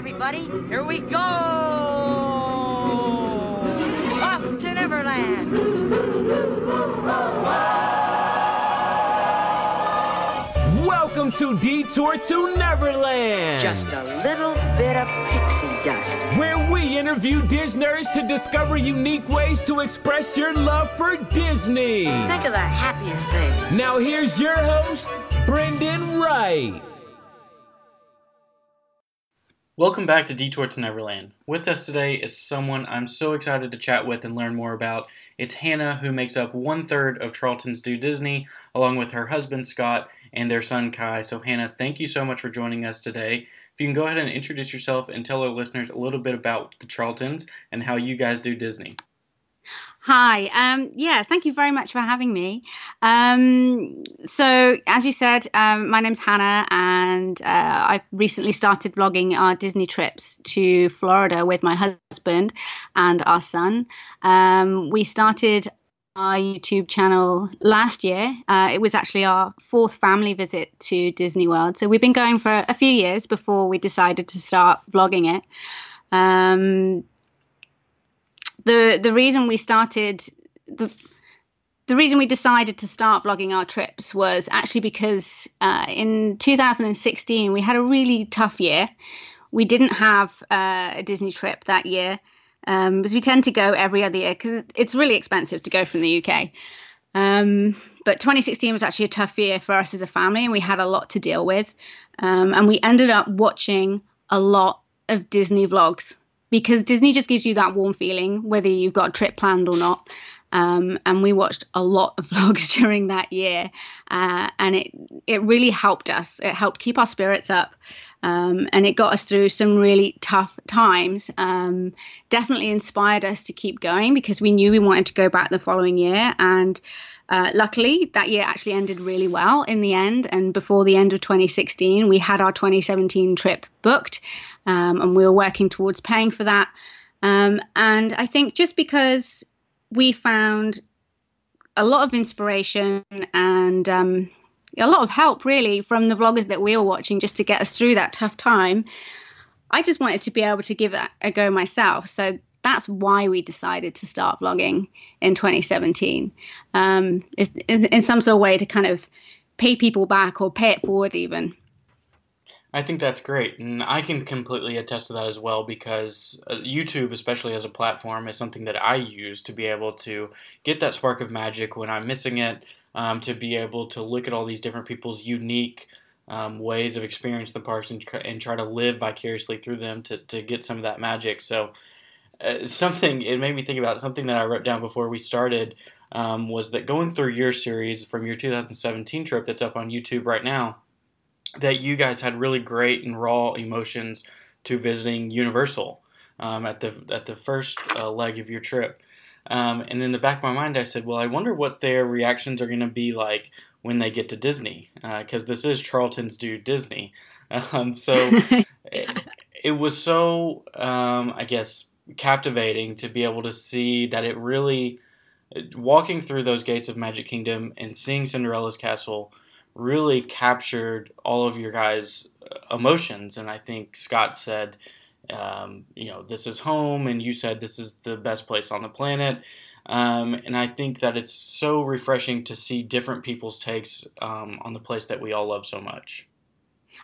everybody. Here we go! Off to Neverland! Welcome to Detour to Neverland, Just a little bit of pixie dust. where we interview Disneyers to discover unique ways to express your love for Disney. Think of the happiest thing. Now here's your host, Brendan Wright. Welcome back to Detour to Neverland. With us today is someone I'm so excited to chat with and learn more about. It's Hannah, who makes up one third of Charlton's Do Disney, along with her husband Scott and their son Kai. So, Hannah, thank you so much for joining us today. If you can go ahead and introduce yourself and tell our listeners a little bit about the Charltons and how you guys do Disney. Hi. Um, yeah, thank you very much for having me. Um, so, as you said, um, my name's Hannah, and uh, I recently started vlogging our Disney trips to Florida with my husband and our son. Um, we started our YouTube channel last year. Uh, it was actually our fourth family visit to Disney World. So, we've been going for a few years before we decided to start vlogging it. Um, the the reason we started the the reason we decided to start vlogging our trips was actually because uh, in 2016 we had a really tough year. We didn't have uh, a Disney trip that year um, because we tend to go every other year because it's really expensive to go from the UK. Um, but 2016 was actually a tough year for us as a family, and we had a lot to deal with. Um, and we ended up watching a lot of Disney vlogs because Disney just gives you that warm feeling, whether you've got a trip planned or not. Um, and we watched a lot of vlogs during that year, uh, and it it really helped us. It helped keep our spirits up, um, and it got us through some really tough times. Um, definitely inspired us to keep going because we knew we wanted to go back the following year, and uh, luckily that year actually ended really well in the end. And before the end of 2016, we had our 2017 trip booked, um, and we were working towards paying for that. Um, and I think just because we found a lot of inspiration and um, a lot of help really from the vloggers that we were watching just to get us through that tough time. I just wanted to be able to give that a go myself. So that's why we decided to start vlogging in 2017 um, in, in some sort of way to kind of pay people back or pay it forward even. I think that's great, and I can completely attest to that as well because uh, YouTube, especially as a platform, is something that I use to be able to get that spark of magic when I'm missing it, um, to be able to look at all these different people's unique um, ways of experiencing the parks and, and try to live vicariously through them to, to get some of that magic. So, uh, something it made me think about something that I wrote down before we started um, was that going through your series from your 2017 trip that's up on YouTube right now that you guys had really great and raw emotions to visiting Universal um, at the at the first uh, leg of your trip. Um, and in the back of my mind, I said, "Well, I wonder what their reactions are going to be like when they get to Disney, because uh, this is Charlton's do Disney." Um, so it, it, was so, um, I guess, captivating to be able to see that it really, walking through those gates of Magic Kingdom and seeing Cinderella's castle really captured all of your guys' emotions. And I think Scott said, um, you know, this is home, and you said this is the best place on the planet. Um, and I think that it's so refreshing to see different people's takes um, on the place that we all love so much.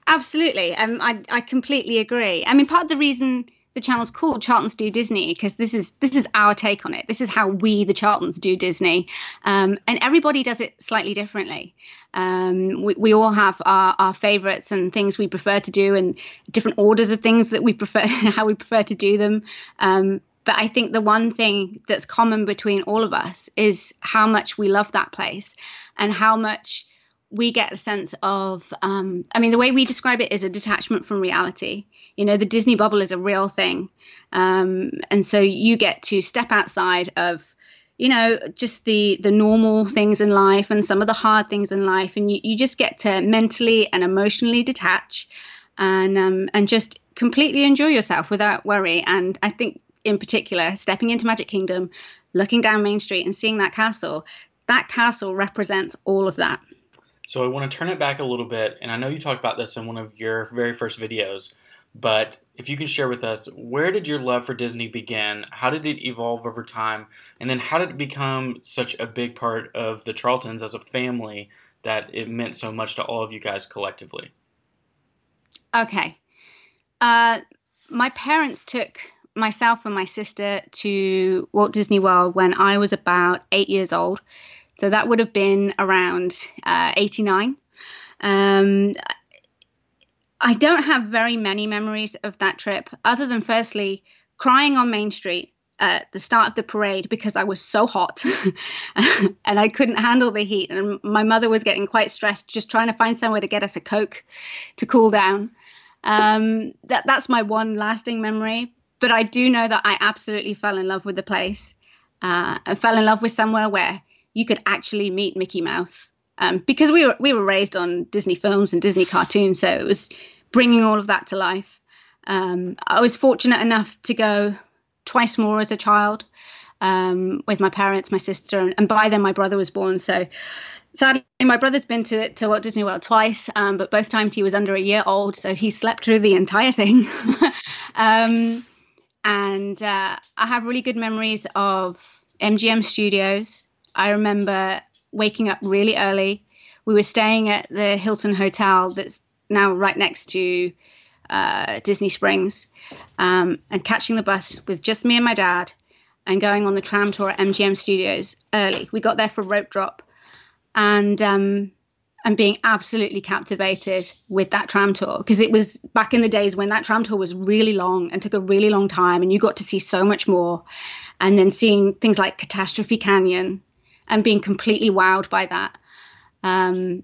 Absolutely. Um, I, I completely agree. I mean, part of the reason the channel's called Charlton's Do Disney because this is this is our take on it. This is how we, the Charltons, do Disney, um, and everybody does it slightly differently. Um, we, we all have our, our favorites and things we prefer to do, and different orders of things that we prefer, how we prefer to do them. Um, but I think the one thing that's common between all of us is how much we love that place, and how much we get a sense of um, i mean the way we describe it is a detachment from reality. You know the disney bubble is a real thing. Um, and so you get to step outside of you know just the the normal things in life and some of the hard things in life. And you, you just get to mentally and emotionally detach and um, and just completely enjoy yourself without worry. And i think in particular stepping into magic kingdom looking down main street and seeing that castle that castle represents all of that so I want to turn it back a little bit, and I know you talked about this in one of your very first videos, But if you can share with us, where did your love for Disney begin? How did it evolve over time? And then how did it become such a big part of the Charltons as a family that it meant so much to all of you guys collectively? Okay. Uh, my parents took myself and my sister to Walt Disney World when I was about eight years old. So that would have been around uh, 89. Um, I don't have very many memories of that trip, other than firstly crying on Main Street at the start of the parade because I was so hot and I couldn't handle the heat. And my mother was getting quite stressed, just trying to find somewhere to get us a Coke to cool down. Um, that, that's my one lasting memory. But I do know that I absolutely fell in love with the place. Uh, fell in love with somewhere where you could actually meet Mickey Mouse um, because we were we were raised on Disney films and Disney cartoons, so it was bringing all of that to life. Um, I was fortunate enough to go twice more as a child um, with my parents, my sister, and, and, by then my brother was born. So sadly, my brother's been to, to Walt Disney World twice, um, but both times he was under a year old, so he slept through the entire thing. um, and uh, I have really good memories of MGM Studios. I remember waking up really early. We were staying at the Hilton Hotel that's now right next to uh, Disney Springs, um, and catching the bus with just me and my dad, and going on the tram tour at MGM Studios early. We got there for rope drop, and um, and being absolutely captivated with that tram tour because it was back in the days when that tram tour was really long and took a really long time, and you got to see so much more. And then seeing things like Catastrophe Canyon and being completely wowed by that. Um,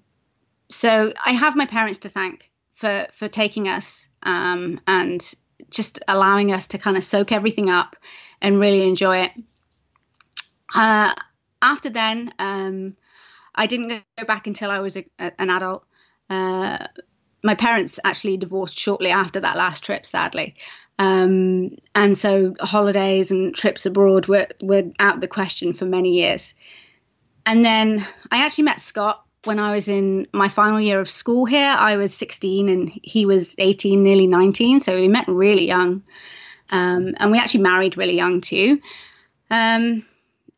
so I have my parents to thank for for taking us um, and just allowing us to kind of soak everything up and really enjoy it. Uh, after then, um, I didn't go back until I was a, a, an adult. Uh, my parents actually divorced shortly after that last trip, sadly. Um, and so holidays and trips abroad were, were out of the question for many years. And then I actually met Scott when I was in my final year of school here. I was 16 and he was 18, nearly 19. So we met really young. Um, and we actually married really young too. Um,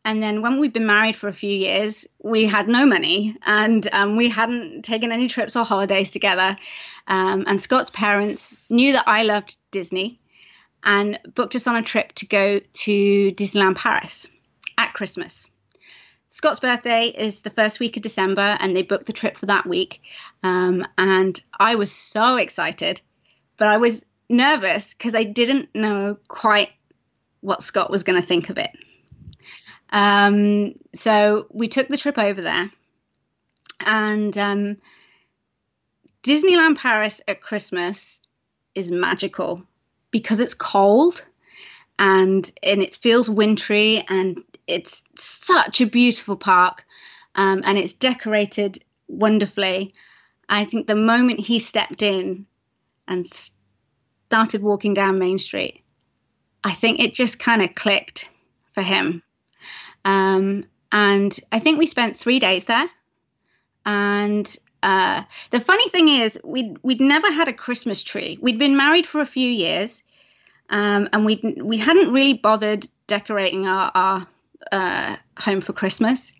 and then when we'd been married for a few years, we had no money and um, we hadn't taken any trips or holidays together. Um, and Scott's parents knew that I loved Disney and booked us on a trip to go to Disneyland Paris at Christmas. Scott's birthday is the first week of December, and they booked the trip for that week. Um, and I was so excited, but I was nervous because I didn't know quite what Scott was going to think of it. Um, so we took the trip over there, and um, Disneyland Paris at Christmas is magical because it's cold and and it feels wintry and it's such a beautiful park um, and it's decorated wonderfully. I think the moment he stepped in and started walking down Main Street, I think it just kind of clicked for him. Um, and I think we spent three days there. And uh, the funny thing is, we'd, we'd never had a Christmas tree. We'd been married for a few years, um, and we we hadn't really bothered decorating our, our uh, home for Christmas.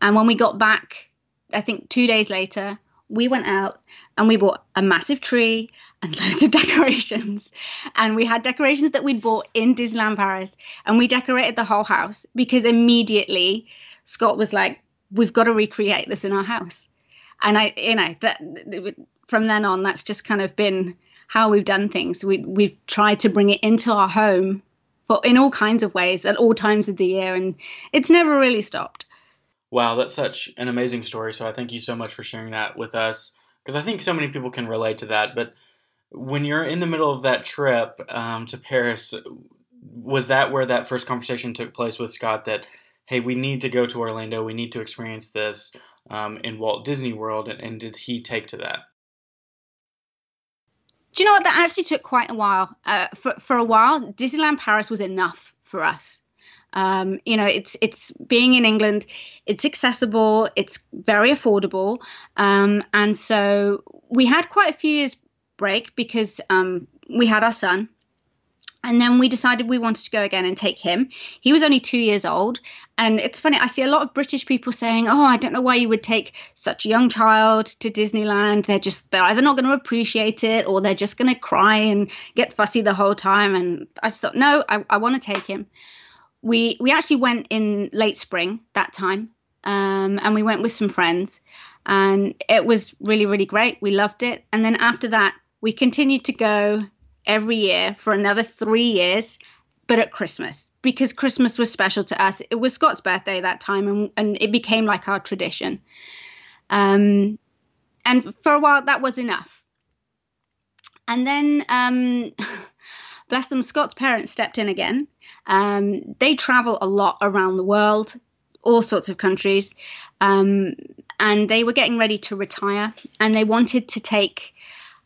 And when we got back, I think two days later, we went out and we bought a massive tree and loads of decorations. And we had decorations that we'd bought in Disneyland Paris. And we decorated the whole house because immediately Scott was like, we've got to recreate this in our house. And I, you know, that from then on, that's just kind of been how we've done things. We, we've tried to bring it into our home but in all kinds of ways at all times of the year, and it's never really stopped. Wow, that's such an amazing story. So I thank you so much for sharing that with us because I think so many people can relate to that. But when you're in the middle of that trip um, to Paris, was that where that first conversation took place with Scott? That hey, we need to go to Orlando, we need to experience this um, in Walt Disney World, and, and did he take to that? Do you know what? That actually took quite a while. Uh, for for a while, Disneyland Paris was enough for us. Um, you know, it's it's being in England, it's accessible, it's very affordable, um, and so we had quite a few years break because um, we had our son. And then we decided we wanted to go again and take him. He was only two years old. And it's funny, I see a lot of British people saying, Oh, I don't know why you would take such a young child to Disneyland. They're just, they're either not going to appreciate it or they're just going to cry and get fussy the whole time. And I just thought, No, I, I want to take him. We, we actually went in late spring that time. Um, and we went with some friends. And it was really, really great. We loved it. And then after that, we continued to go every year for another three years, but at Christmas because Christmas was special to us. It was Scott's birthday that time, and, and it became like our tradition. Um, and for a while, that was enough. And then, um, bless them, Scott's parents stepped in again. Um, they travel a lot around the world, all sorts of countries, um, and they were getting ready to retire, and they wanted to take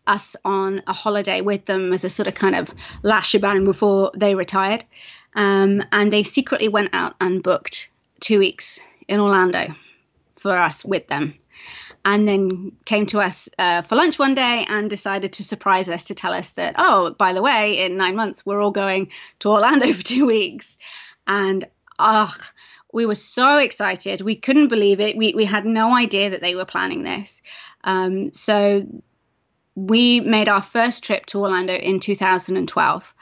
us on a holiday with them as a sort of kind of last shebang before they retired. Um, and they secretly went out and booked two weeks in Orlando for us with them. And then came to us uh, for lunch one day and decided to surprise us to tell us that, oh, by the way, in nine months, we're all going to Orlando for two weeks. And oh, we were so excited. We couldn't believe it. We, we had no idea that they were planning this. Um, so we made our first trip to Orlando in 2012,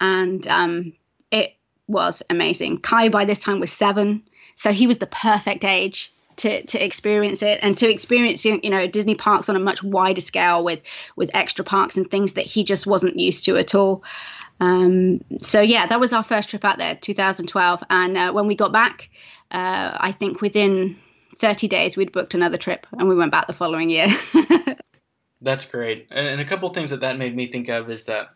and um, it was amazing. Kai by this time was seven, so he was the perfect age to to experience it and to experience you know Disney parks on a much wider scale with with extra parks and things that he just wasn't used to at all. Um, so yeah, that was our first trip out there, 2012, and uh, when we got back, uh, I think within 30 days we'd booked another trip and we went back the following year. That's great. And a couple things that that made me think of is that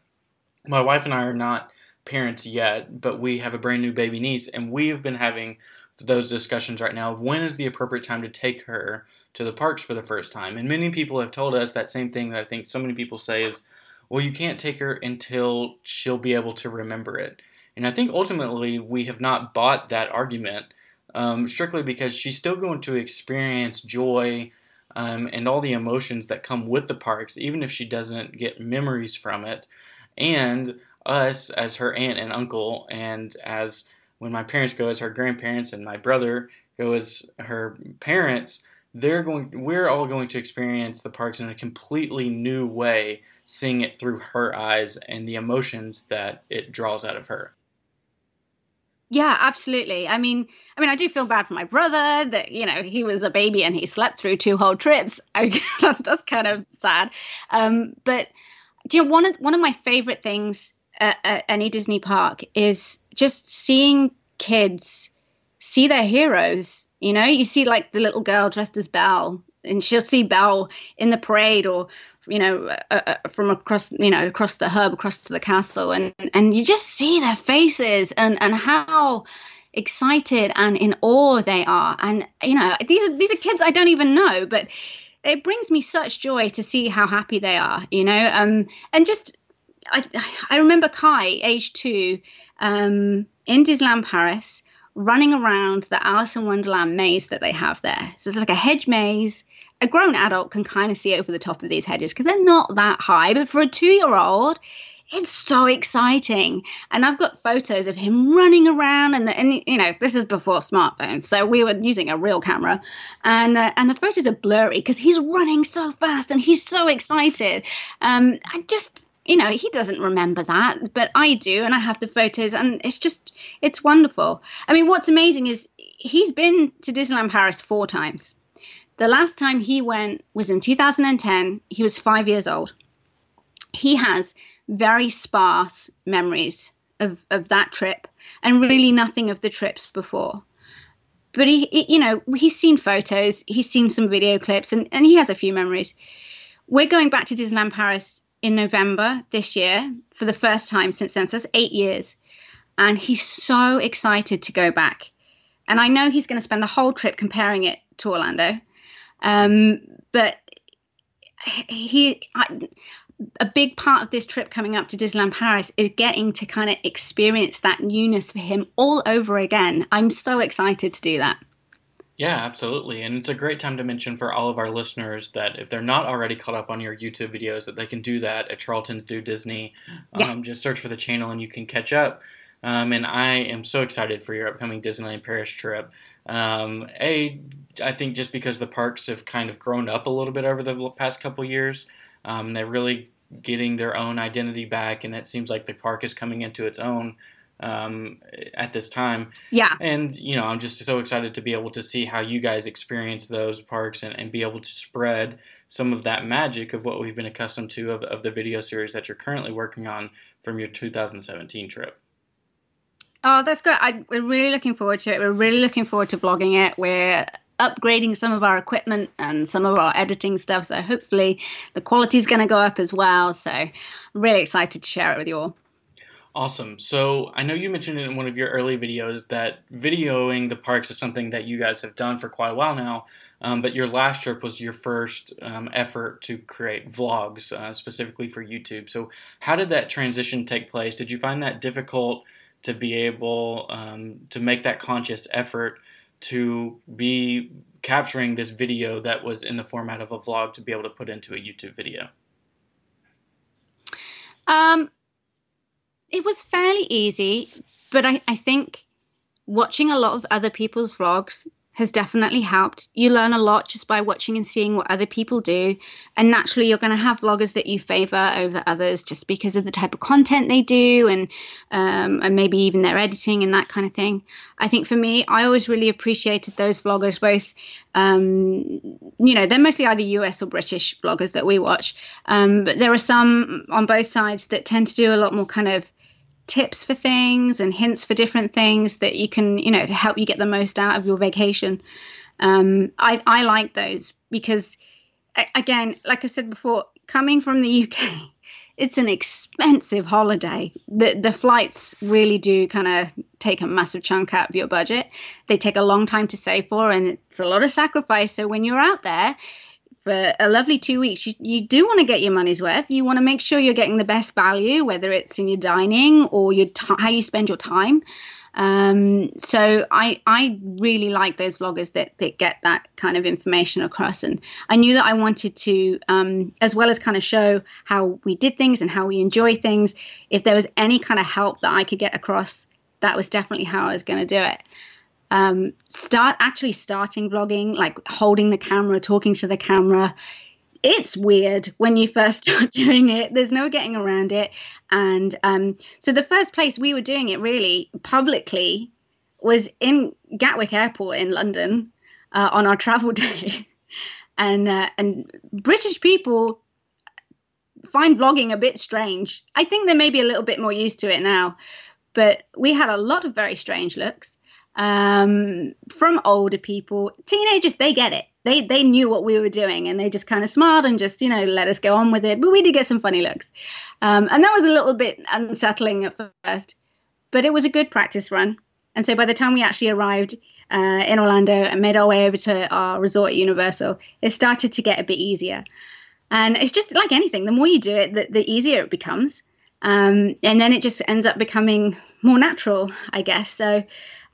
my wife and I are not parents yet, but we have a brand new baby niece, and we have been having those discussions right now of when is the appropriate time to take her to the parks for the first time. And many people have told us that same thing that I think so many people say is, well, you can't take her until she'll be able to remember it. And I think ultimately we have not bought that argument um, strictly because she's still going to experience joy um, and all the emotions that come with the parks, even if she doesn't get memories from it. And us as her aunt and uncle, and as when my parents go as her grandparents, and my brother go as her parents, they're going. We're all going to experience the parks in a completely new way, seeing it through her eyes and the emotions that it draws out of her. Yeah, absolutely. I mean, I mean, I do feel bad for my brother that you know he was a baby and he slept through two whole trips. That's that's kind of sad. Um, but do you know, one of one of my favorite things at, at any Disney park is just seeing kids see their heroes. You know, you see like the little girl dressed as Belle, and she'll see Belle in the parade or you know, uh, uh, from across, you know, across the hub, across to the castle, and and you just see their faces and and how excited and in awe they are. And you know, these are, these are kids I don't even know, but it brings me such joy to see how happy they are. You know, um, and just I I remember Kai, age two, um, in Disneyland Paris, running around the Alice in Wonderland maze that they have there. So it's like a hedge maze a grown adult can kind of see over the top of these hedges because they're not that high. But for a two year old, it's so exciting. And I've got photos of him running around, and, and you know, this is before smartphones, so we were using a real camera, and uh, and the photos are blurry because he's running so fast and he's so excited. Um, I just. You know, he doesn't remember that, but I do, and I have the photos, and it's just, it's wonderful. I mean, what's amazing is he's been to Disneyland Paris four times. The last time he went was in 2010. He was five years old. He has very sparse memories of, of that trip and really nothing of the trips before. But he, he, you know, he's seen photos, he's seen some video clips, and, and he has a few memories. We're going back to Disneyland Paris in November this year for the first time since then. So that's eight years. And he's so excited to go back. And I know he's going to spend the whole trip comparing it to Orlando. Um, but he, I, a big part of this trip coming up to Disneyland Paris is getting to kind of experience that newness for him all over again. I'm so excited to do that. Yeah, absolutely. And it's a great time to mention for all of our listeners that if they're not already caught up on your YouTube videos, that they can do that at Charlton's Do Disney. Yes. Um, just search for the channel and you can catch up. Um, and I am so excited for your upcoming Disneyland Paris trip. Um, a, I think just because the parks have kind of grown up a little bit over the past couple years, um, they're really getting their own identity back, and it seems like the park is coming into its own um, at this time. Yeah. And, you know, I'm just so excited to be able to see how you guys experience those parks and, and be able to spread some of that magic of what we've been accustomed to of, of the video series that you're currently working on from your 2017 trip. Oh, that's great. I, we're really looking forward to it. We're really looking forward to vlogging it. We're upgrading some of our equipment and some of our editing stuff. So hopefully the quality is going to go up as well. So I'm really excited to share it with you all. Awesome. So I know you mentioned in one of your early videos that videoing the parks is something that you guys have done for quite a while now. Um, but your last trip was your first um, effort to create vlogs uh, specifically for YouTube. So how did that transition take place? Did you find that difficult to be able um, to make that conscious effort to be capturing this video that was in the format of a vlog to be able to put into a YouTube video? Um, it was fairly easy, but I, I think watching a lot of other people's vlogs has definitely helped. You learn a lot just by watching and seeing what other people do. And naturally, you're going to have vloggers that you favor over others just because of the type of content they do and, um, and maybe even their editing and that kind of thing. I think for me, I always really appreciated those vloggers, both, um, you know, they're mostly either US or British vloggers that we watch. Um, but there are some on both sides that tend to do a lot more kind of tips for things and hints for different things that you can, you know, to help you get the most out of your vacation. Um, I, I like those because, again, like I said before, coming from the UK, it's an expensive holiday. The the flights really do kind of take a massive chunk out of your budget. They take a long time to save for, and it's a lot of sacrifice. So when you're out there, for a lovely two weeks, you, you do want to get your money's worth. You want to make sure you're getting the best value, whether it's in your dining or your t- how you spend your time. Um, so I I really like those vloggers that that get that kind of information across, and I knew that I wanted to, um, as well as kind of show how we did things and how we enjoy things. If there was any kind of help that I could get across, that was definitely how I was going to do it um, start actually starting vlogging, like holding the camera, talking to the camera. It's weird when you first start doing it. There's no getting around it. And um, so the first place we were doing it really publicly was in Gatwick Airport in London uh, on our travel day. and uh, and British people find vlogging a bit strange. I think they're maybe a little bit more used to it now, but we had a lot of very strange looks um, from older people. Teenagers, they get it. They they knew what we were doing, and they just kind of smiled and just you know let us go on with it. But we did get some funny looks, um, and that was a little bit unsettling at first, but it was a good practice run. And so by the time we actually arrived uh, in Orlando and made our way over to our resort at Universal, it started to get a bit easier. And it's just like anything, the more you do it, the, the easier it becomes. Um, and then it just ends up becoming more natural, I guess. So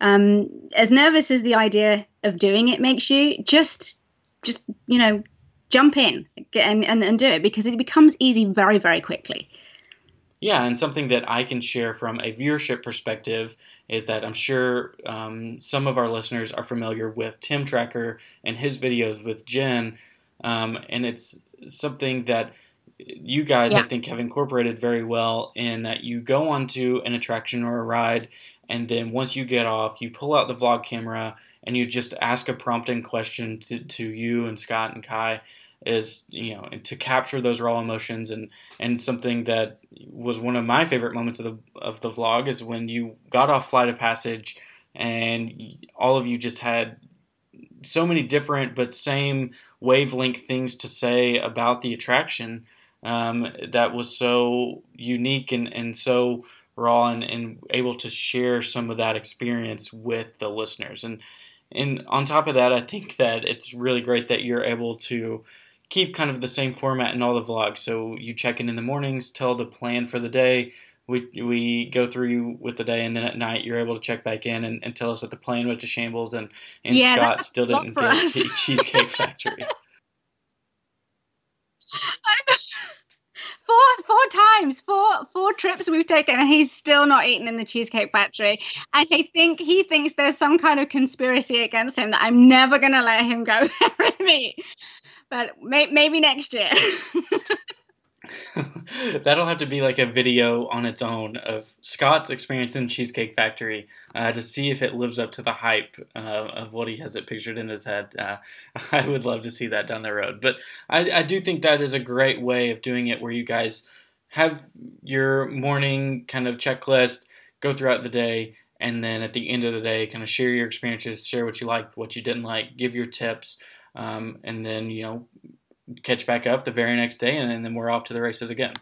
um, as nervous as the idea of doing it makes you, just just you know jump in and, and, and do it because it becomes easy very very quickly. Yeah, and something that I can share from a viewership perspective is that I'm sure um, some of our listeners are familiar with Tim Tracker and his videos with Jen, um, and it's something that you guys yeah. I think have incorporated very well in that you go onto an attraction or a ride and then once you get off, you pull out the vlog camera and you just ask a prompting question to, to you and Scott and Kai is you know to capture those raw emotions. And and something that was one of my favorite moments of the of the vlog is when you got off flight of passage and all of you just had so many different but same wavelength things to say about the attraction um, that was so unique and, and so raw and, and able to share some of that experience with the listeners. And and on top of that, I think that it's really great that you're able to keep kind of the same format in all the vlogs. So you check in in the mornings, tell the plan for the day, we we go through with the day, and then at night you're able to check back in and, and tell us that the plane went to shambles, and and Yeah, Scott still didn't get us. to Cheesecake Factory. four four times, four four trips we've taken, and he's still not eaten in the Cheesecake Factory. And I think he thinks there's some kind of conspiracy against him that I'm never going to let him go there with me. But may, maybe next year. That'll have to be like a video on its own of Scott's experience in Cheesecake Factory uh, to see if it lives up to the hype uh, of what he has it pictured in his head. Uh, I would love to see that down the road. But I, I do think that is a great way of doing it where you guys have your morning kind of checklist, go throughout the day, and then at the end of the day, kind of share your experiences, share what you liked, what you didn't like, give your tips, um, and then, you know, catch back up the very next day, and then we're off to the races again.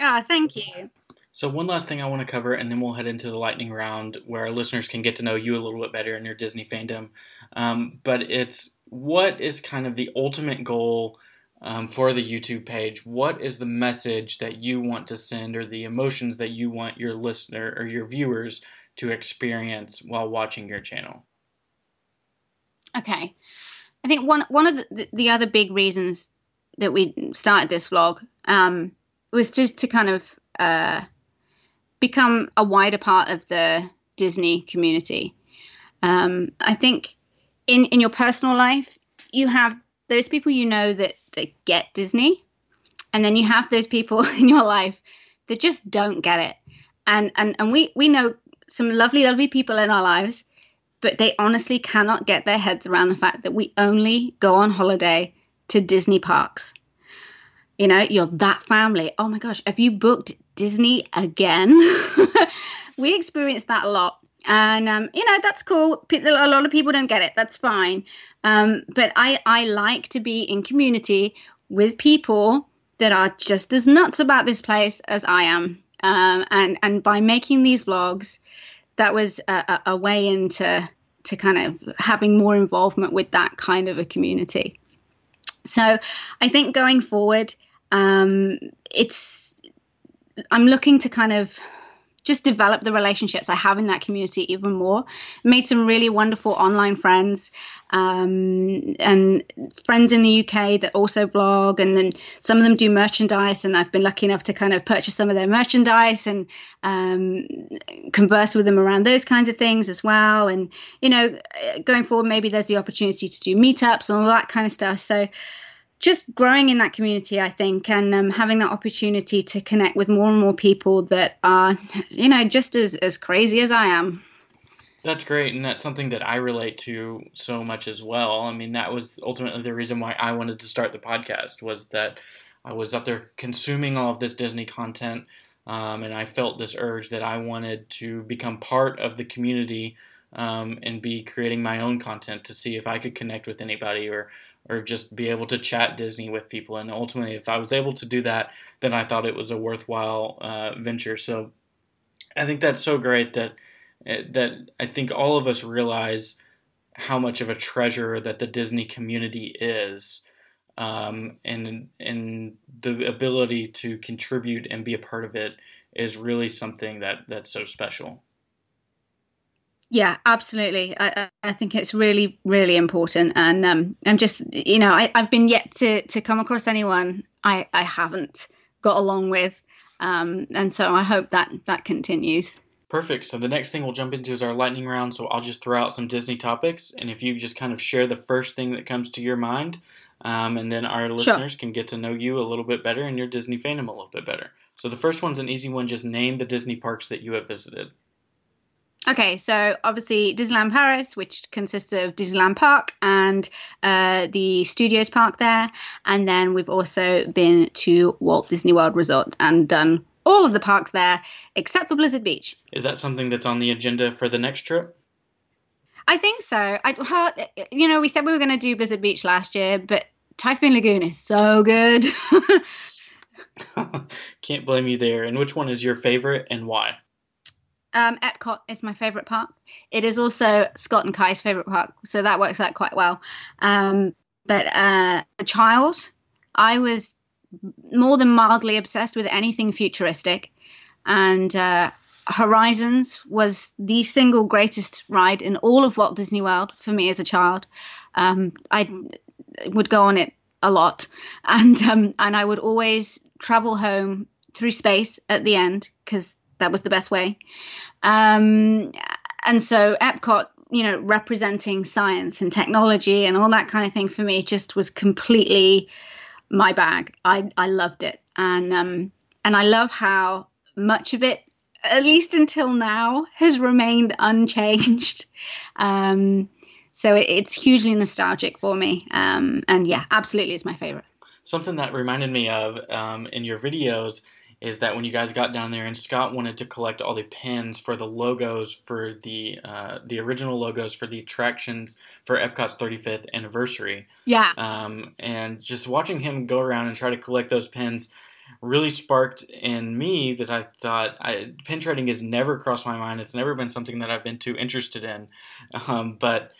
Ah, thank you. So, one last thing I want to cover, and then we'll head into the lightning round where our listeners can get to know you a little bit better in your Disney fandom. Um, but it's what is kind of the ultimate goal um, for the YouTube page? What is the message that you want to send, or the emotions that you want your listener or your viewers to experience while watching your channel? Okay. I think one one of the, the other big reasons that we started this vlog um, was just to kind of uh, become a wider part of the Disney community. Um, I think in in your personal life, you have those people you know that that get Disney, and then you have those people in your life that just don't get it. And and and we we know some lovely lovely people in our lives but they honestly cannot get their heads around the fact that we only go on holiday to Disney parks. You know, you're that family. Oh my gosh, have you booked Disney again? we experienced that a lot. And, um, you know, that's cool. A lot of people don't get it. That's fine. Um, but I, I like to be in community with people that are just as nuts about this place as I am. Um, and, and by making these vlogs, that was a, a, way into to kind of having more involvement with that kind of a community. So I think going forward, um, it's I'm looking to kind of just develop the relationships I have in that community even more. Made some really wonderful online friends um, and friends in the UK that also blog, and then some of them do merchandise. And I've been lucky enough to kind of purchase some of their merchandise and um, converse with them around those kinds of things as well. And you know, going forward, maybe there's the opportunity to do meetups and all that kind of stuff. So just growing in that community, I think, and um, having that opportunity to connect with more and more people that are, you know, just as, as crazy as I am. That's great, and that's something that I relate to so much as well. I mean, that was ultimately the reason why I wanted to start the podcast was that I was out there consuming all of this Disney content, um, and I felt this urge that I wanted to become part of the community um, and be creating my own content to see if I could connect with anybody or or just be able to chat Disney with people. And ultimately, if I was able to do that, then I thought it was a worthwhile uh, venture. So I think that's so great that that I think all of us realize how much of a treasure that the Disney community is, um, and and the ability to contribute and be a part of it is really something that that's so special. Yeah, absolutely. I, I think it's really, really important. And um, I'm just, you know, I, I've been yet to, to come across anyone I, I haven't got along with. Um, and so I hope that that continues. Perfect. So the next thing we'll jump into is our lightning round. So I'll just throw out some Disney topics, and if you just kind of share the first thing that comes to your mind, um, and then our listeners can get to know you a little bit better and your Disney fandom a little bit better. So the first one's an easy one. Just name the Disney parks that you have visited. Okay, so obviously Disneyland Paris, which consists of Disneyland Park and uh, the Studios Park there, and then we've also been to Walt Disney World Resort and done all of the parks there except for Blizzard Beach. Is that something that's on the agenda for the next trip? I think so. I, you know, we said we were going to do Blizzard Beach last year, but Typhoon Lagoon is so good. Can't blame you there. And which one is your favorite and why? Um, Epcot is my favorite park. It is also Scott and Kai's favorite park, so that works out quite well. Um, but uh, a child, I was more than mildly obsessed with anything futuristic. and uh, Horizons was the single greatest ride in all of Walt Disney World for me as a child. Um, I would go on it a lot, and um, and I would always travel home through space at the end because that was the best way. Um, and so Epcot, you know, representing science and technology and all that kind of thing for me just was completely my bag. I I loved it, and um, and I love how much of it at least until now, has remained unchanged. Um, so it, it's hugely nostalgic for me. Um, and yeah, absolutely is my favorite. Something that reminded me of um, in your videos is that when you guys got down there and Scott wanted to collect all the pins for the logos for the uh, the original logos for the attractions for Epcot's 35th anniversary. Yeah. Um, and just watching him go around and try to collect those pins really sparked in me that I thought I, pin trading has never crossed my mind. It's never been something that I've been too interested in. Um, but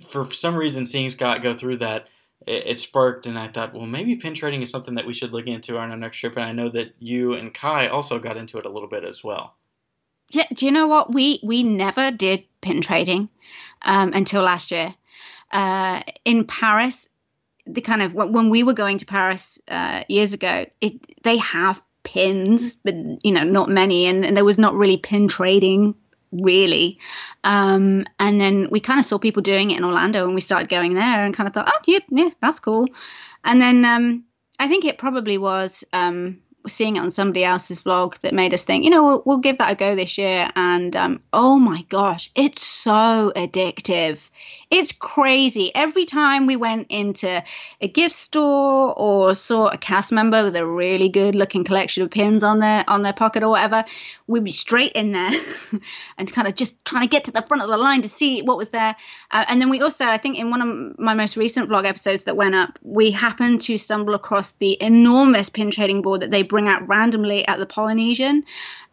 for some reason, seeing Scott go through that, it, it, sparked, and I thought, well, maybe pin trading is something that we should look into on our next trip. And I know that you and Kai also got into it a little bit as well. Yeah, do you know what we we never did pin trading um, until last year. Uh, in Paris, the kind of when we were going to Paris uh, years ago, it, they have pins, but you know, not many, and, and there was not really pin trading really. Um, and then we kind of saw people doing it in Orlando, and we started going there, and kind of thought, oh yeah, yeah, that's cool. And then um, I think it probably was um, seeing it on somebody else's vlog that made us think, you know, we'll, we'll give that a go this year. And um, oh my gosh, it's so addictive. It's crazy. Every time we went into a gift store or saw a cast member with a really good looking collection of pins on their on their pocket or whatever, we'd be straight in there and kind of just trying to get to the front of the line to see what was there. Uh, and then we also, I think, in one of my most recent vlog episodes that went up, we happened to stumble across the enormous pin trading board that they bring out randomly at the Polynesian.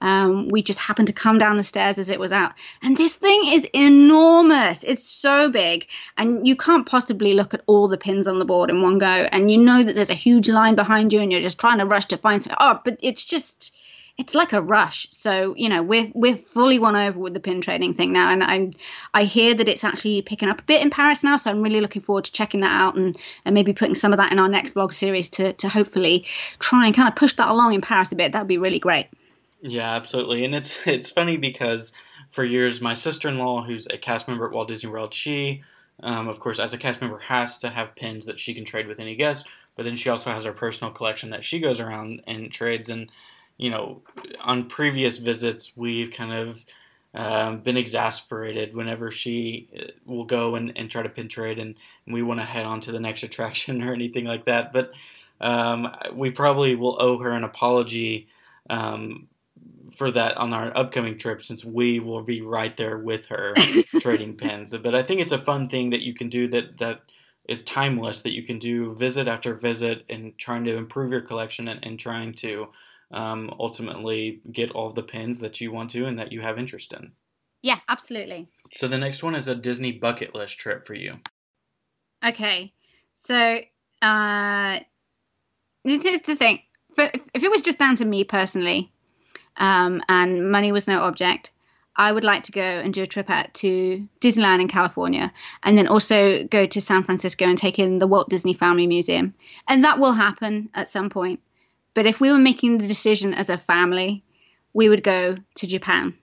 Um, we just happened to come down the stairs as it was out, and this thing is enormous. It's so big, and you can't possibly look at all the pins on the board in one go. And you know that there's a huge line behind you, and you're just trying to rush to find something. Oh, but it's just it's like a rush. So you know we're we're fully won over with the pin trading thing now, and I I hear that it's actually picking up a bit in Paris now. So I'm really looking forward to checking that out and and maybe putting some of that in our next blog series to to hopefully try and kind of push that along in Paris a bit. That'd be really great. Yeah, absolutely, and it's it's funny because for years my sister-in-law, who's a cast member at Walt Disney World, she um, of course, as a cast member, has to have pins that she can trade with any guest. But then she also has her personal collection that she goes around and trades. And you know, on previous visits, we've kind of um, been exasperated whenever she uh, will go and, and try to pin trade and, and we want to head on to the next attraction or anything like that. But um, we probably will owe her an apology um, for that on our upcoming trip since we will be right there with her trading pins. But I think it's a fun thing that you can do that that is timeless that you can do visit after visit and trying to improve your collection and, and trying to um, ultimately get all the pins that you want to and that you have interest in. Yeah, absolutely. So the next one is a Disney bucket list trip for you. Okay, so uh, this is the thing. If it was just down to me personally, um, and money was no object, I would like to go and do a trip out to Disneyland in California and then also go to San Francisco and take in the Walt Disney Family Museum. And that will happen at some point. But if we were making the decision as a family, we would go to Japan.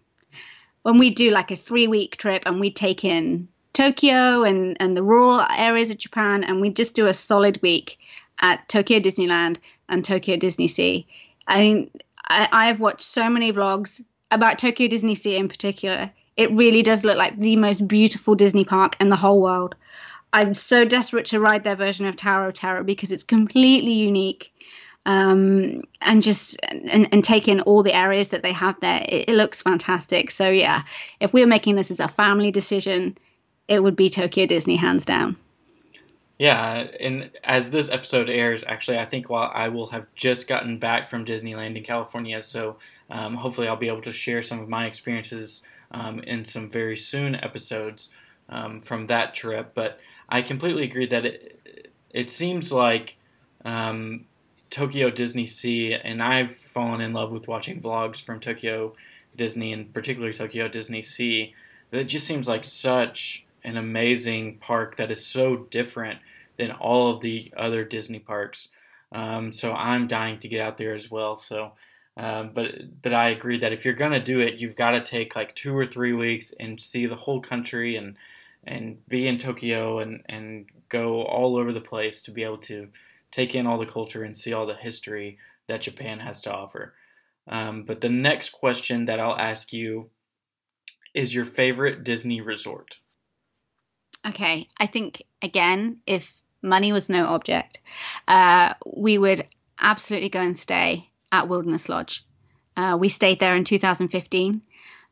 When we do like a three week trip and we take in Tokyo and, and the rural areas of Japan and we just do a solid week at Tokyo Disneyland and Tokyo Disney Sea. I mean, I, I have watched so many vlogs about Tokyo Disney Sea in particular. It really does look like the most beautiful Disney park in the whole world. I'm so desperate to ride their version of Tower of Terror because it's completely unique um, and just and, and take in all the areas that they have there. It, it looks fantastic. So yeah, if we were making this as a family decision, it would be Tokyo Disney hands down. Yeah, and as this episode airs, actually, I think while I will have just gotten back from Disneyland in California, so um, hopefully I'll be able to share some of my experiences um, in some very soon episodes um, from that trip. But I completely agree that it it seems like um, Tokyo Disney Sea, and I've fallen in love with watching vlogs from Tokyo Disney, and particularly Tokyo Disney Sea. It just seems like such an amazing park that is so different than all of the other Disney parks. Um, so I'm dying to get out there as well. So, um, but but I agree that if you're gonna do it, you've got to take like two or three weeks and see the whole country and and be in Tokyo and and go all over the place to be able to take in all the culture and see all the history that Japan has to offer. Um, but the next question that I'll ask you is your favorite Disney resort? Okay, I think again, if money was no object, uh, we would absolutely go and stay at Wilderness Lodge. Uh, we stayed there in 2015,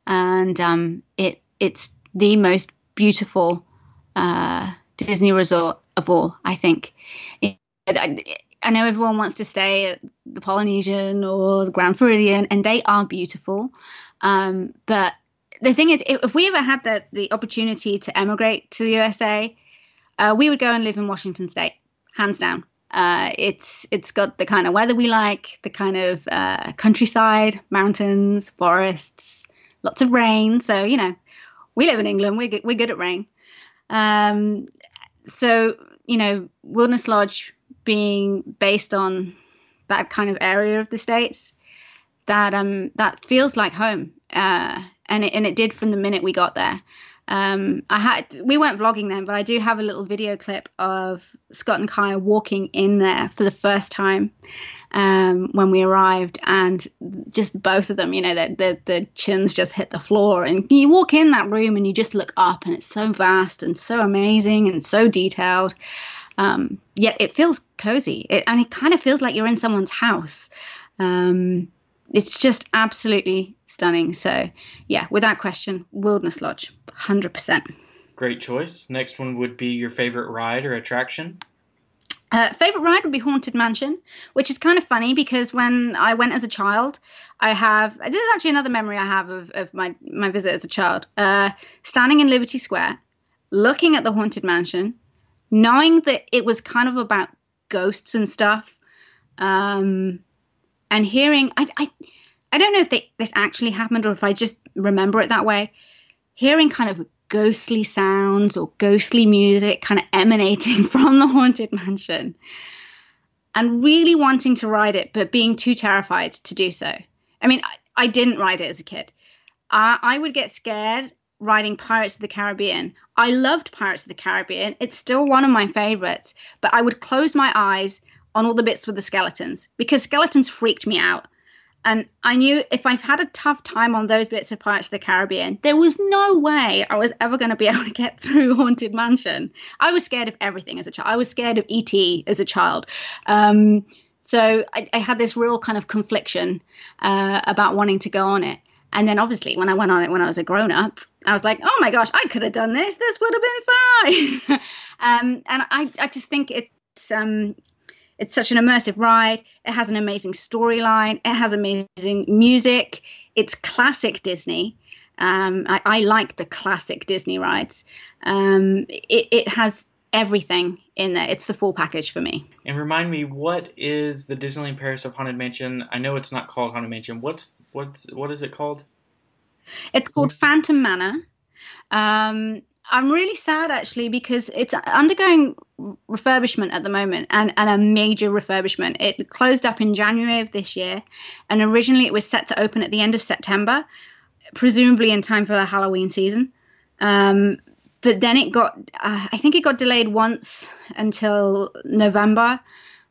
and um, it it's the most beautiful uh, Disney resort of all. I think. I, I know everyone wants to stay at the Polynesian or the Grand Floridian, and they are beautiful. Um, but the thing is, if we ever had the, the opportunity to emigrate to the USA, uh, we would go and live in Washington State, hands down. Uh, it's it's got the kind of weather we like, the kind of uh, countryside, mountains, forests, lots of rain. So you know, we live in England. We're we're good at rain. Um, so you know, Wilderness Lodge being based on that kind of area of the states, that um that feels like home. Uh, and it, and it did from the minute we got there. Um, I had we weren't vlogging then, but I do have a little video clip of Scott and Kaya walking in there for the first time um, when we arrived, and just both of them, you know, the, the the chins just hit the floor, and you walk in that room and you just look up, and it's so vast and so amazing and so detailed. Um, yet it feels cozy, it, and it kind of feels like you're in someone's house. Um, it's just absolutely stunning. So, yeah, without question, Wilderness Lodge, 100%. Great choice. Next one would be your favorite ride or attraction. Uh, favorite ride would be Haunted Mansion, which is kind of funny because when I went as a child, I have this is actually another memory I have of, of my my visit as a child. Uh, standing in Liberty Square, looking at the Haunted Mansion, knowing that it was kind of about ghosts and stuff, um, and hearing I, I I don't know if they, this actually happened or if I just remember it that way. Hearing kind of ghostly sounds or ghostly music kind of emanating from the haunted mansion and really wanting to ride it but being too terrified to do so. I mean, I, I didn't ride it as a kid. I, I would get scared riding Pirates of the Caribbean. I loved Pirates of the Caribbean. It's still one of my favorites, but I would close my eyes on all the bits with the skeletons because skeletons freaked me out. And I knew if I've had a tough time on those bits of Pirates of the Caribbean, there was no way I was ever going to be able to get through Haunted Mansion. I was scared of everything as a child. I was scared of E.T. as a child. Um, so I, I, had this real kind of confliction uh, about wanting to go on it. And then obviously, when I went on it when I was a grown up, I was like, oh my gosh, I could have done this. This would have been fine. um, and I, I just think it's um, it's such an immersive ride. It has an amazing storyline. It has amazing music. It's classic Disney. Um, I, I, like the classic Disney rides. Um, it, it, has everything in there. It's the full package for me. And remind me, what is the Disneyland Paris of Haunted Mansion? I know it's not called Haunted Mansion. What's what's what is it called? It's called Phantom Manor. Um, I'm really sad actually because it's undergoing refurbishment at the moment and, and a major refurbishment. It closed up in January of this year, and originally it was set to open at the end of September, presumably in time for the Halloween season. Um, but then it got, uh, I think it got delayed once until November.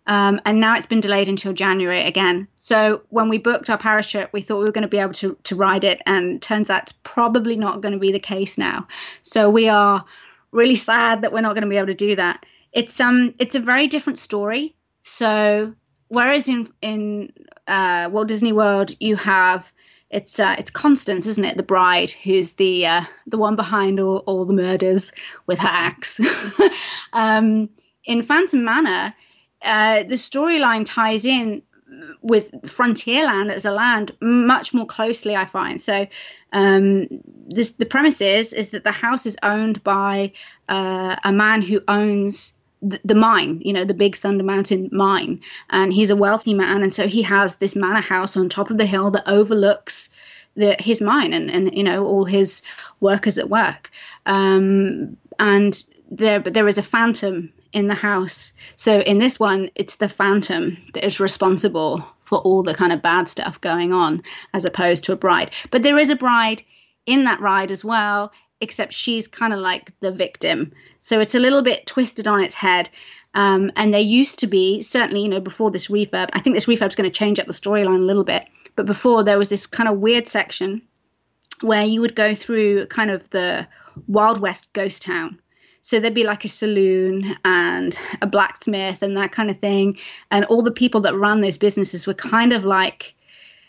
Um, and now it's been delayed until January again. So when we booked our trip, we thought we were going to be able to to ride it, and turns out it's probably not going to be the case now. So we are really sad that we're not going to be able to do that. It's um it's a very different story. So whereas in in uh, Walt Disney World you have it's uh, it's Constance, isn't it? The bride who's the uh, the one behind all, all the murders with her axe. um, in Phantom Manor, uh, the storyline ties in with Frontierland as a land much more closely, I find. So, um, this, the premise is is that the house is owned by uh, a man who owns the, the mine, you know, the big Thunder Mountain mine. And he's a wealthy man. And so he has this manor house on top of the hill that overlooks the, his mine and, and, you know, all his workers at work. Um, and there, but there is a phantom in the house. So in this one, it's the phantom that is responsible for all the kind of bad stuff going on, as opposed to a bride. But there is a bride in that ride as well except she's kind of like the victim. So it's a little bit twisted on its head. Um, and there used to be, certainly, you know, before this refurb, I think this refurb is going to change up the storyline a little bit. But before, there was this kind of weird section where you would go through kind of the Wild West ghost town. So there'd be like a saloon and a blacksmith and that kind of thing. And all the people that ran those businesses were kind of like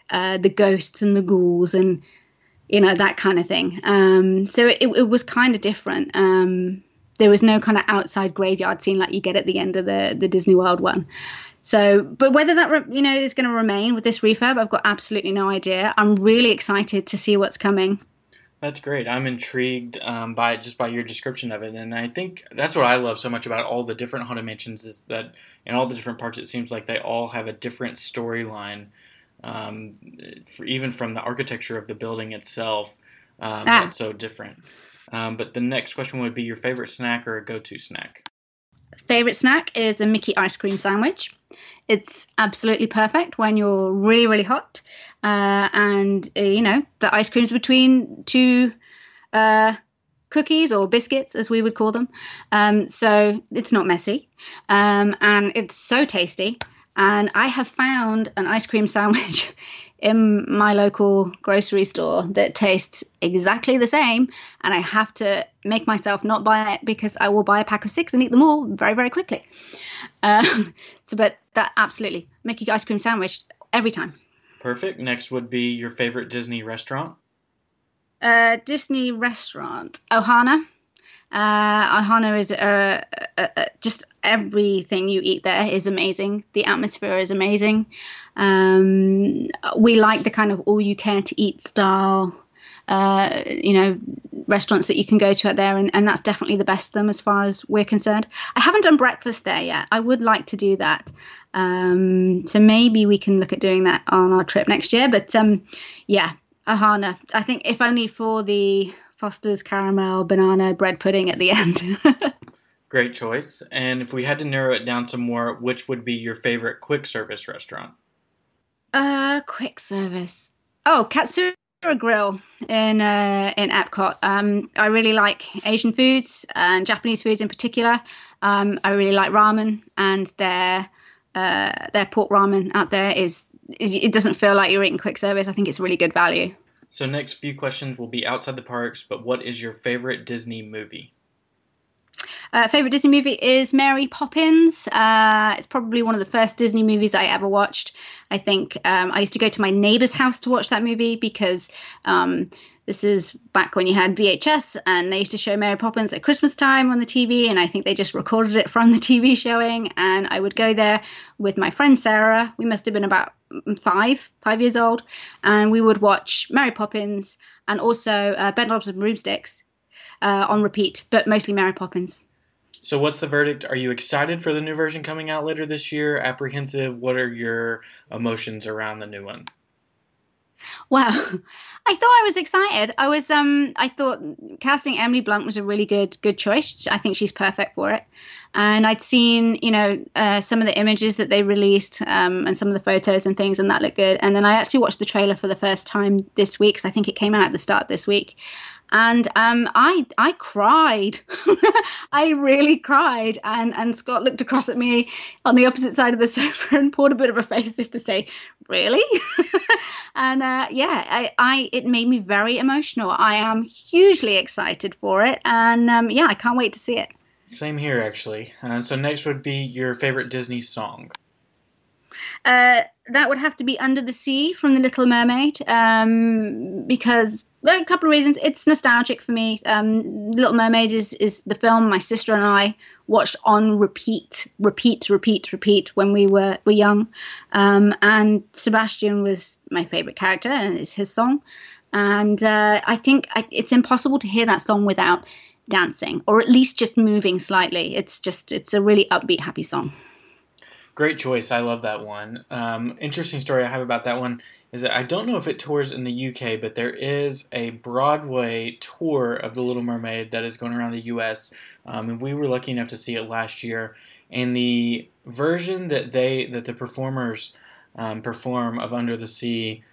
uh, the ghosts and the ghouls and you know that kind of thing. Um, so it, it was kind of different. Um, there was no kind of outside graveyard scene like you get at the end of the the Disney World one. So, but whether that you know is going to remain with this refurb, I've got absolutely no idea. I'm really excited to see what's coming. That's great. I'm intrigued um, by just by your description of it, and I think that's what I love so much about all the different haunted mansions is that in all the different parts, it seems like they all have a different storyline um, even from the architecture of the building itself. Um, ah. That's so different. Um, but the next question would be your favorite snack or a go-to snack. Favorite snack is a Mickey ice cream sandwich. It's absolutely perfect when you're really really hot, uh, and uh, you know the ice cream's between two uh, cookies or biscuits, as we would call them. Um, so it's not messy, um, and it's so tasty. And I have found an ice cream sandwich in my local grocery store that tastes exactly the same, and I have to make myself not buy it because I will buy a pack of six and eat them all very, very quickly. Um, so, but that absolutely Mickey ice cream sandwich every time. Perfect. Next would be your favorite Disney restaurant. Uh, Disney restaurant, Ohana. Uh, Ohana is uh, uh, uh, just everything you eat there is amazing. The atmosphere is amazing. Um, we like the kind of all you care to eat style, uh, you know, restaurants that you can go to out there, and, and that's definitely the best of them as far as we're concerned. I haven't done breakfast there yet. I would like to do that. Um, so maybe we can look at doing that on our trip next year. But um, yeah, Ohana. I think if only for the Foster's caramel banana bread pudding at the end. Great choice. And if we had to narrow it down some more, which would be your favorite quick service restaurant? Uh, quick service. Oh, Katsura Grill in uh, in Epcot. Um, I really like Asian foods and Japanese foods in particular. Um, I really like ramen, and their uh, their pork ramen out there is it doesn't feel like you're eating quick service. I think it's really good value. So, next few questions will be outside the parks, but what is your favorite Disney movie? Uh, favorite Disney movie is Mary Poppins. Uh, it's probably one of the first Disney movies I ever watched. I think um, I used to go to my neighbor's house to watch that movie because um, this is back when you had VHS and they used to show Mary Poppins at Christmas time on the TV. And I think they just recorded it from the TV showing. And I would go there with my friend Sarah. We must have been about five, five years old. And we would watch Mary Poppins and also uh, Bedknobs and Broomsticks uh, on repeat, but mostly Mary Poppins. So, what's the verdict? Are you excited for the new version coming out later this year? Apprehensive? What are your emotions around the new one? Well, I thought I was excited. I was um I thought casting Emily Blunt was a really good good choice. I think she's perfect for it. And I'd seen, you know, uh, some of the images that they released um, and some of the photos and things, and that looked good. And then I actually watched the trailer for the first time this week because I think it came out at the start this week and um, I I cried. I really cried, and and Scott looked across at me on the opposite side of the sofa and poured a bit of a face as to say, "Really?" and uh, yeah, I, I it made me very emotional. I am hugely excited for it, and um, yeah, I can't wait to see it. Same here, actually. Uh, so next would be your favorite Disney song. Uh, that would have to be Under the Sea from The Little Mermaid, um, because a couple of reasons. It's nostalgic for me. Um, Little Mermaid is, is the film my sister and I watched on repeat, repeat, repeat, repeat when we were, were young. Um, and Sebastian was my favorite character, and it's his song. And uh, I think I, it's impossible to hear that song without dancing or at least just moving slightly. It's just it's a really upbeat, happy song. Great choice. I love that one. Um, interesting story I have about that one is that I don't know if it tours in the UK, but there is a Broadway tour of The Little Mermaid that is going around the US, um, and we were lucky enough to see it last year. And the version that they that the performers um, perform of Under the Sea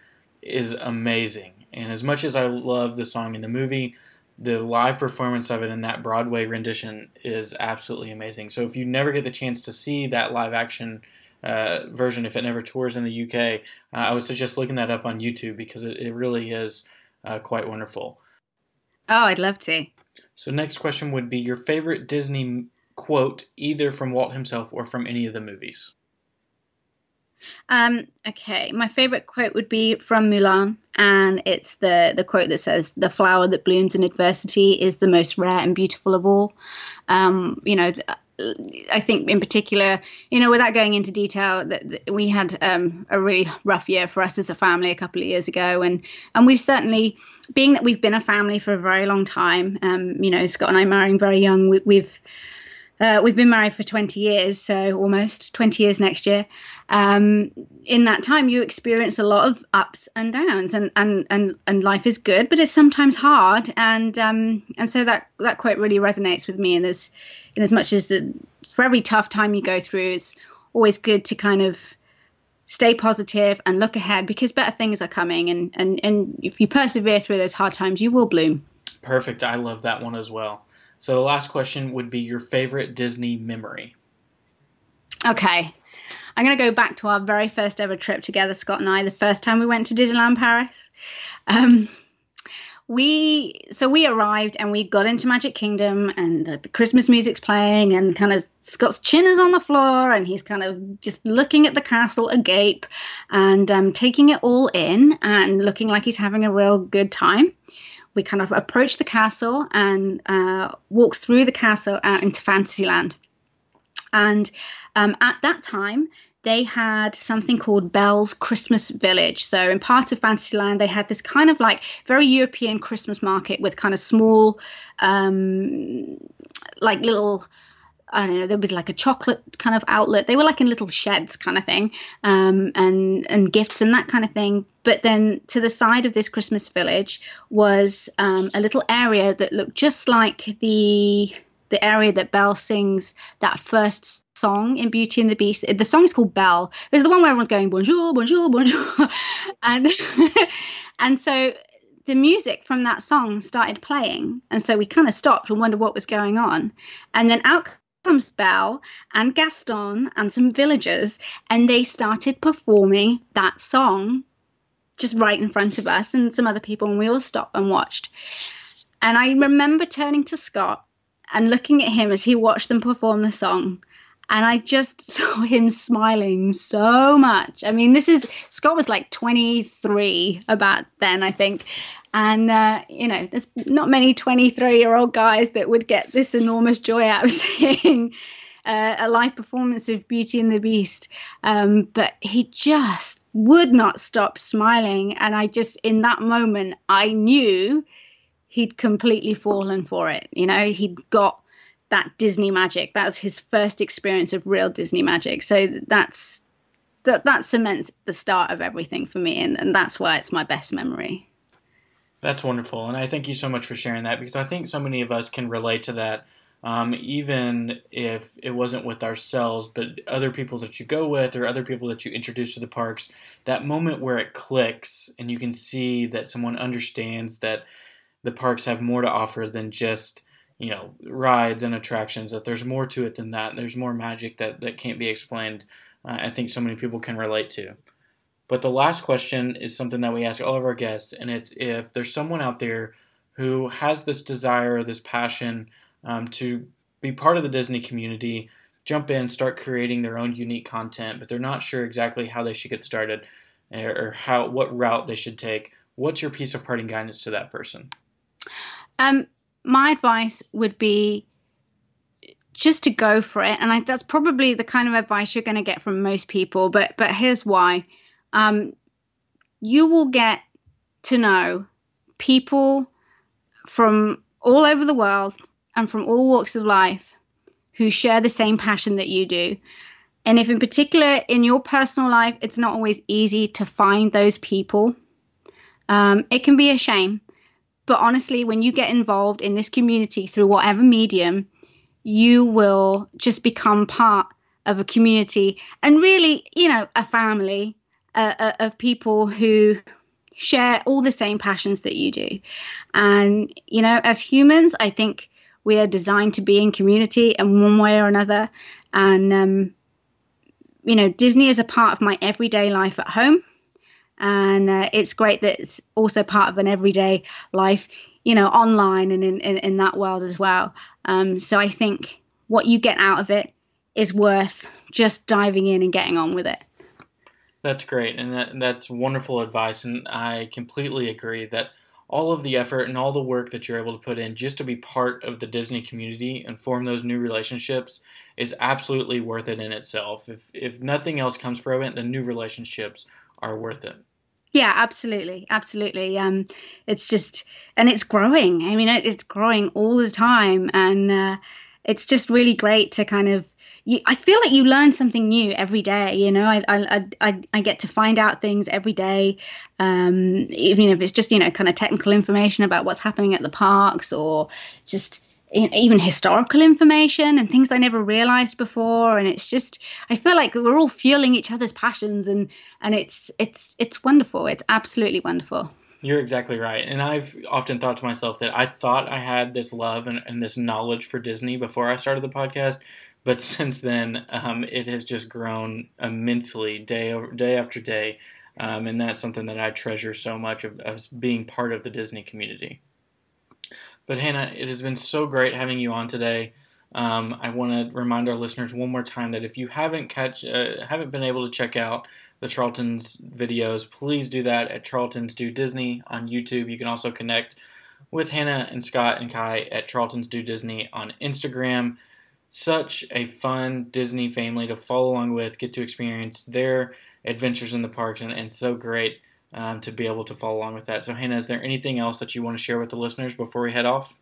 is amazing. And as much as I love the song in the movie, the live performance of it in that Broadway rendition is absolutely amazing. So if you never get the chance to see that live action uh, version, if it never tours in the UK, uh, I would suggest looking that up on YouTube because it, it really is uh, quite wonderful. Oh, I'd love to. So next question would be your favorite Disney quote, either from Walt himself or from any of the movies. Um, okay, my favorite quote would be from Mulan, and it's the the quote that says, "The flower that blooms in adversity is the most rare and beautiful of all." Um, you know. I think, in particular, you know, without going into detail, that, that we had um, a really rough year for us as a family a couple of years ago, and and we've certainly, being that we've been a family for a very long time, um, you know, Scott and I marrying very young, we, we've uh, we've been married for 20 years, so almost 20 years next year. Um, in that time, you experience a lot of ups and downs, and and and and life is good, but it's sometimes hard. And um, and so that that quote really resonates with me. And as in as much as the for every tough time you go through, it's always good to kind of stay positive and look ahead because better things are coming. And and and if you persevere through those hard times, you will bloom. Perfect. I love that one as well. So the last question would be your favorite Disney memory. Okay. I'm going to go back to our very first ever trip together, Scott and I, the first time we went to Disneyland Paris. Um, we so we arrived and we got into Magic Kingdom and the, Christmas music's playing and kind of Scott's chin is on the floor and he's kind of just looking at the castle agape and um, taking it all in and looking like he's having a real good time we kind of approach the castle and uh, walk through the castle out into Fantasyland. And um, at that time, they had something called Belle's Christmas Village. So, in part of Fantasyland, they had this kind of like very European Christmas market with kind of small, um, like little I don't know, there was like a chocolate kind of outlet. They were like in little sheds kind of thing, um, and and gifts and that kind of thing. But then to the side of this Christmas village was um, a little area that looked just like the the area that Belle sings that first song in Beauty and the Beast. The song is called Belle. It's the one where everyone's going bonjour, bonjour, bonjour, and and so the music from that song started playing, and so we kind of stopped and wondered what was going on, and then out comes Belle and Gaston and some villagers, and they started performing that song just right in front of us and some other people, and we all stopped and watched. And I remember turning to Scott and looking at him as he watched them perform the song. And I just saw him smiling so much. I mean, this is Scott was like 23 about then, I think. And, uh, you know, there's not many 23 year old guys that would get this enormous joy out of seeing uh, a live performance of Beauty and the Beast. Um, but he just would not stop smiling. And I just, in that moment, I knew he'd completely fallen for it. You know, he'd got that Disney magic. That was his first experience of real Disney magic. So that's that that cements the start of everything for me and, and that's why it's my best memory. That's wonderful, and I thank you so much for sharing that because I think so many of us can relate to that. Um, even if it wasn't with ourselves, but other people that you go with or other people that you introduce to the parks, that moment where it clicks and you can see that someone understands that the parks have more to offer than just you know rides and attractions that there's more to it than that there's more magic that that can't be explained uh, i think so many people can relate to but the last question is something that we ask all of our guests, and it's if there's someone out there who has this desire, this passion um, to be part of the Disney community, jump in, start creating their own unique content, but they're not sure exactly how they should get started or how what route they should take. What's your piece of parting guidance to that person? Um, my advice would be just to go for it, and I, that's probably the kind of advice you're going to get from most people. But but here's why um, you will get to know people from all over the world and from all walks of life who share the same passion that you do. And if, in particular, in your personal life, it's not always easy to find those people, um, it can be a shame. But honestly, when you get involved in this community through whatever medium, you will just become part of a community and really, you know, a family uh, uh, of people who share all the same passions that you do. And, you know, as humans, I think we are designed to be in community in one way or another. And, um, you know, Disney is a part of my everyday life at home. And uh, it's great that it's also part of an everyday life, you know, online and in, in, in that world as well. Um, so I think what you get out of it is worth just diving in and getting on with it. That's great, and that, that's wonderful advice. And I completely agree that all of the effort and all the work that you're able to put in just to be part of the Disney community and form those new relationships is absolutely worth it in itself. If if nothing else comes from it, the new relationships are worth it. Yeah, absolutely, absolutely. Um, it's just, and it's growing. I mean, it's growing all the time, and uh, it's just really great to kind of you, I feel like you learn something new every day. You know, I I, I, I get to find out things every day, um, even if it's just you know kind of technical information about what's happening at the parks or just even historical information and things I never realized before. And it's just I feel like we're all fueling each other's passions and and it's it's it's wonderful. It's absolutely wonderful. You're exactly right. And I've often thought to myself that I thought I had this love and, and this knowledge for Disney before I started the podcast, but since then, um, it has just grown immensely day over day after day, um, and that's something that I treasure so much of, of being part of the Disney community. But Hannah, it has been so great having you on today. Um, I want to remind our listeners one more time that if you haven't catch uh, haven't been able to check out the Charlton's videos, please do that at Charlton's Do Disney on YouTube. You can also connect with Hannah and Scott and Kai at Charlton's Do Disney on Instagram such a fun Disney family to follow along with, get to experience their adventures in the parks, and, and so great um, to be able to follow along with that. So, Hannah, is there anything else that you want to share with the listeners before we head off?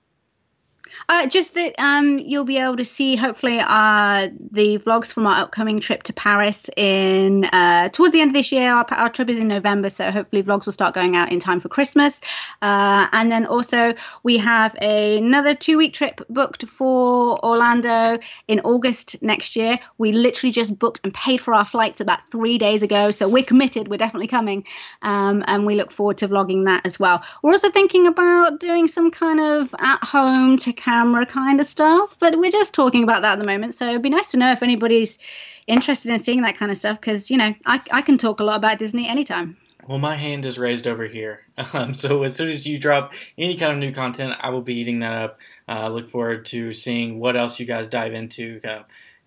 Uh, just that um, you'll be able to see hopefully uh, the vlogs from our upcoming trip to Paris in uh, towards the end of this year. Our, our, trip is in November, so hopefully vlogs will start going out in time for Christmas. Uh, and then also we have another two week trip booked for Orlando in August next year. We literally just booked and paid for our flights about three days ago, so we're committed. We're definitely coming, um, and we look forward to vlogging that as well. We're also thinking about doing some kind of at home to camera kind of stuff. But we're just talking about that at the moment. So it'd be nice to know if anybody's interested in seeing that kind of stuff because, you know, I, I can talk a lot about Disney anytime. Well, my hand is raised over here. Um, so as soon as you drop any kind of new content, I will be eating that up. I uh, look forward to seeing what else you guys dive into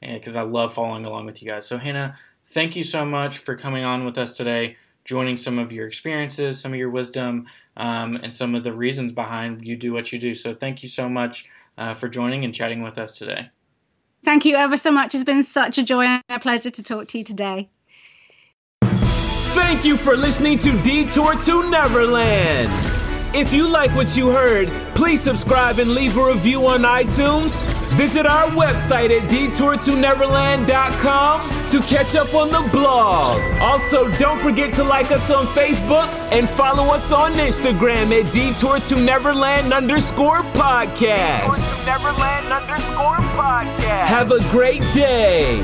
because uh, I love following along with you guys. So, Hannah, thank you so much for coming on with us today, joining some of your experiences, some of your wisdom, um, and some of the reasons behind you do what you do. So thank you so much uh, for joining and chatting with us today. Thank you ever so much. It's been such a joy and a pleasure to talk to you today. Thank you for listening to Detour to Neverland. If you like what you heard, please subscribe and leave a review on iTunes. Visit our website at detourtoneverland.com to catch up on the blog. Also, don't forget to like us on Facebook and follow us on Instagram at Detour to Neverland underscore podcast. Detour to Neverland underscore podcast. Have a great day.